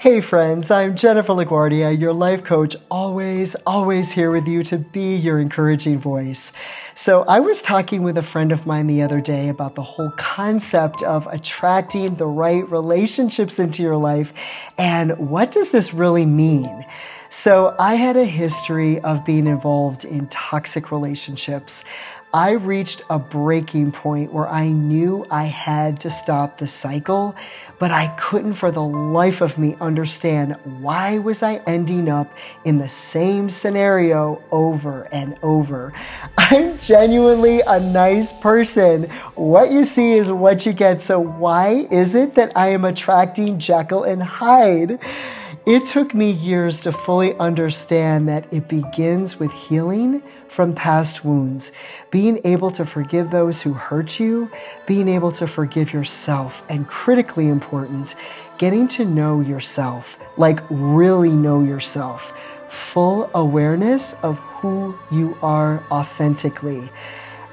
Hey friends, I'm Jennifer LaGuardia, your life coach, always, always here with you to be your encouraging voice. So, I was talking with a friend of mine the other day about the whole concept of attracting the right relationships into your life and what does this really mean? So, I had a history of being involved in toxic relationships. I reached a breaking point where I knew I had to stop the cycle, but I couldn't for the life of me understand why was I ending up in the same scenario over and over. I'm genuinely a nice person. What you see is what you get. So why is it that I am attracting Jekyll and Hyde? It took me years to fully understand that it begins with healing from past wounds, being able to forgive those who hurt you, being able to forgive yourself, and critically important, getting to know yourself, like really know yourself, full awareness of who you are authentically.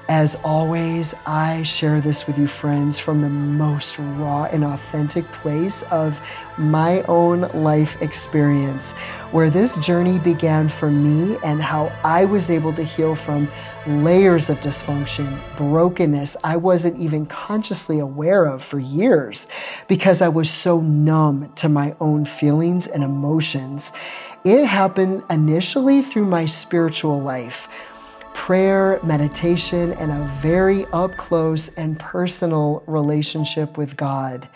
As always, I share this with you, friends, from the most raw and authentic place of my own life experience, where this journey began for me and how I was able to heal from layers of dysfunction, brokenness I wasn't even consciously aware of for years because I was so numb to my own feelings and emotions. It happened initially through my spiritual life prayer, meditation, and a very up close and personal relationship with God.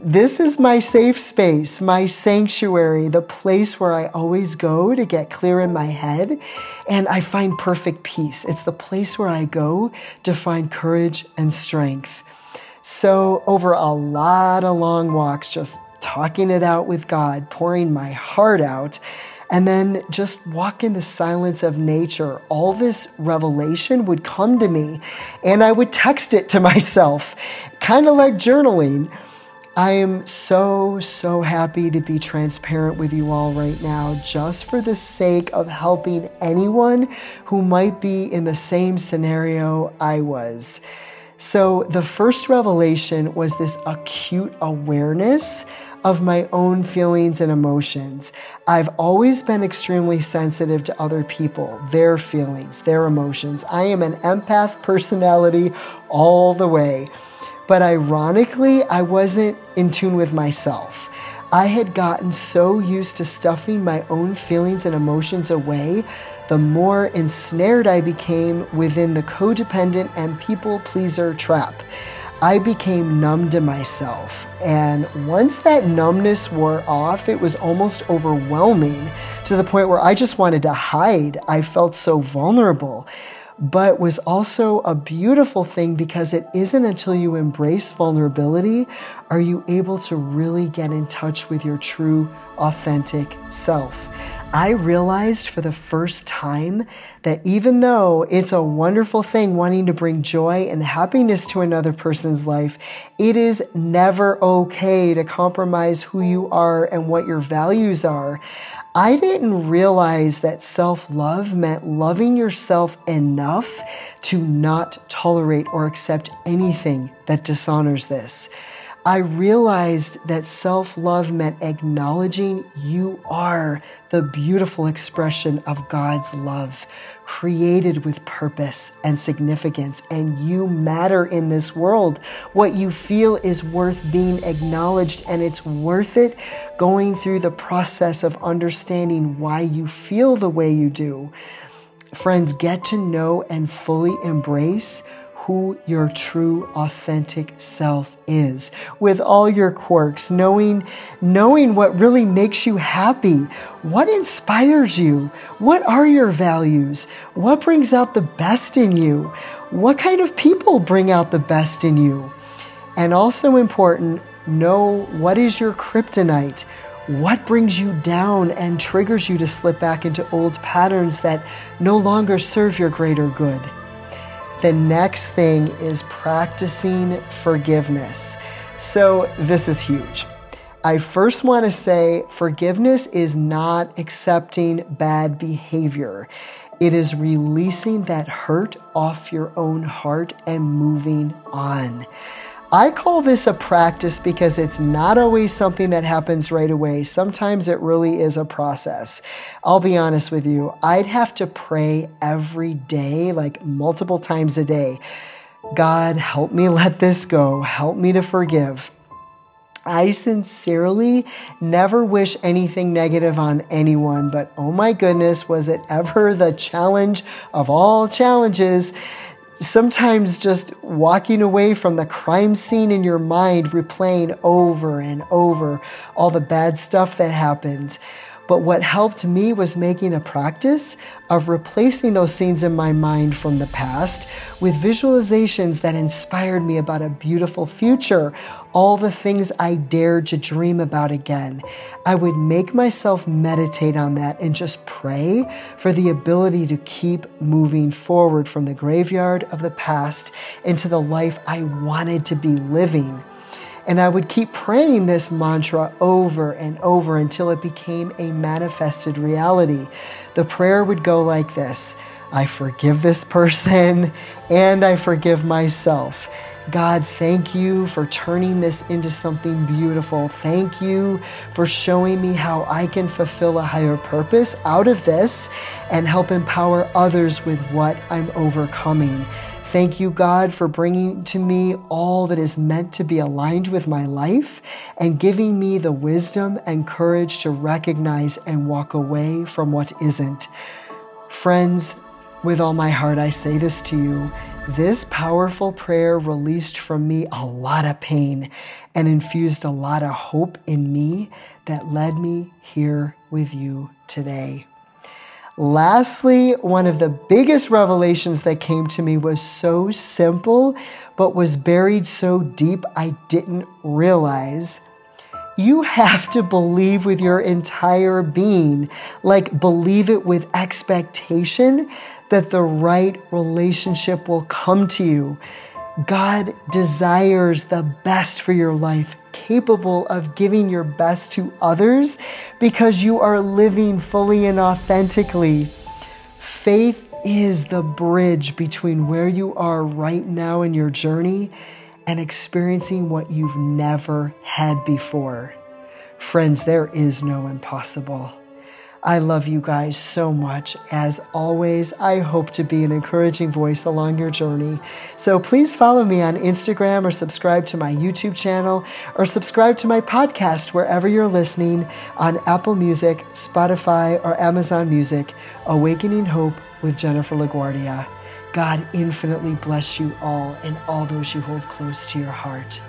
This is my safe space, my sanctuary, the place where I always go to get clear in my head and I find perfect peace. It's the place where I go to find courage and strength. So, over a lot of long walks, just talking it out with God, pouring my heart out, and then just walk in the silence of nature. All this revelation would come to me, and I would text it to myself, kind of like journaling. I am so, so happy to be transparent with you all right now, just for the sake of helping anyone who might be in the same scenario I was. So, the first revelation was this acute awareness of my own feelings and emotions. I've always been extremely sensitive to other people, their feelings, their emotions. I am an empath personality all the way. But ironically, I wasn't in tune with myself. I had gotten so used to stuffing my own feelings and emotions away, the more ensnared I became within the codependent and people pleaser trap. I became numb to myself. And once that numbness wore off, it was almost overwhelming to the point where I just wanted to hide. I felt so vulnerable. But was also a beautiful thing because it isn't until you embrace vulnerability are you able to really get in touch with your true, authentic self. I realized for the first time that even though it's a wonderful thing wanting to bring joy and happiness to another person's life, it is never okay to compromise who you are and what your values are. I didn't realize that self love meant loving yourself enough to not tolerate or accept anything that dishonors this. I realized that self love meant acknowledging you are the beautiful expression of God's love, created with purpose and significance, and you matter in this world. What you feel is worth being acknowledged, and it's worth it going through the process of understanding why you feel the way you do. Friends, get to know and fully embrace who your true authentic self is. With all your quirks knowing knowing what really makes you happy what inspires you what are your values what brings out the best in you what kind of people bring out the best in you. And also important know what is your kryptonite what brings you down and triggers you to slip back into old patterns that no longer serve your greater good the next thing is practicing forgiveness. So, this is huge. I first want to say forgiveness is not accepting bad behavior. It is releasing that hurt off your own heart and moving on. I call this a practice because it's not always something that happens right away. Sometimes it really is a process. I'll be honest with you, I'd have to pray every day, like multiple times a day. God, help me let this go. Help me to forgive. I sincerely never wish anything negative on anyone, but oh my goodness, was it ever the challenge of all challenges sometimes just walking away from the crime scene in your mind, replaying over and over all the bad stuff that happened. But what helped me was making a practice of replacing those scenes in my mind from the past with visualizations that inspired me about a beautiful future, all the things I dared to dream about again. I would make myself meditate on that and just pray for the ability to keep moving forward from the graveyard of the past into the life I wanted to be living. And I would keep praying this mantra over and over until it became a manifested reality. The prayer would go like this I forgive this person and I forgive myself. God, thank you for turning this into something beautiful. Thank you for showing me how I can fulfill a higher purpose out of this and help empower others with what I'm overcoming. Thank you, God, for bringing to me all that is meant to be aligned with my life and giving me the wisdom and courage to recognize and walk away from what isn't. Friends, with all my heart, I say this to you. This powerful prayer released from me a lot of pain and infused a lot of hope in me that led me here with you today. Lastly, one of the biggest revelations that came to me was so simple, but was buried so deep I didn't realize. You have to believe with your entire being, like believe it with expectation that the right relationship will come to you. God desires the best for your life, capable of giving your best to others because you are living fully and authentically. Faith is the bridge between where you are right now in your journey and experiencing what you've never had before. Friends, there is no impossible. I love you guys so much. As always, I hope to be an encouraging voice along your journey. So please follow me on Instagram or subscribe to my YouTube channel or subscribe to my podcast wherever you're listening on Apple Music, Spotify, or Amazon Music. Awakening Hope with Jennifer LaGuardia. God infinitely bless you all and all those you hold close to your heart.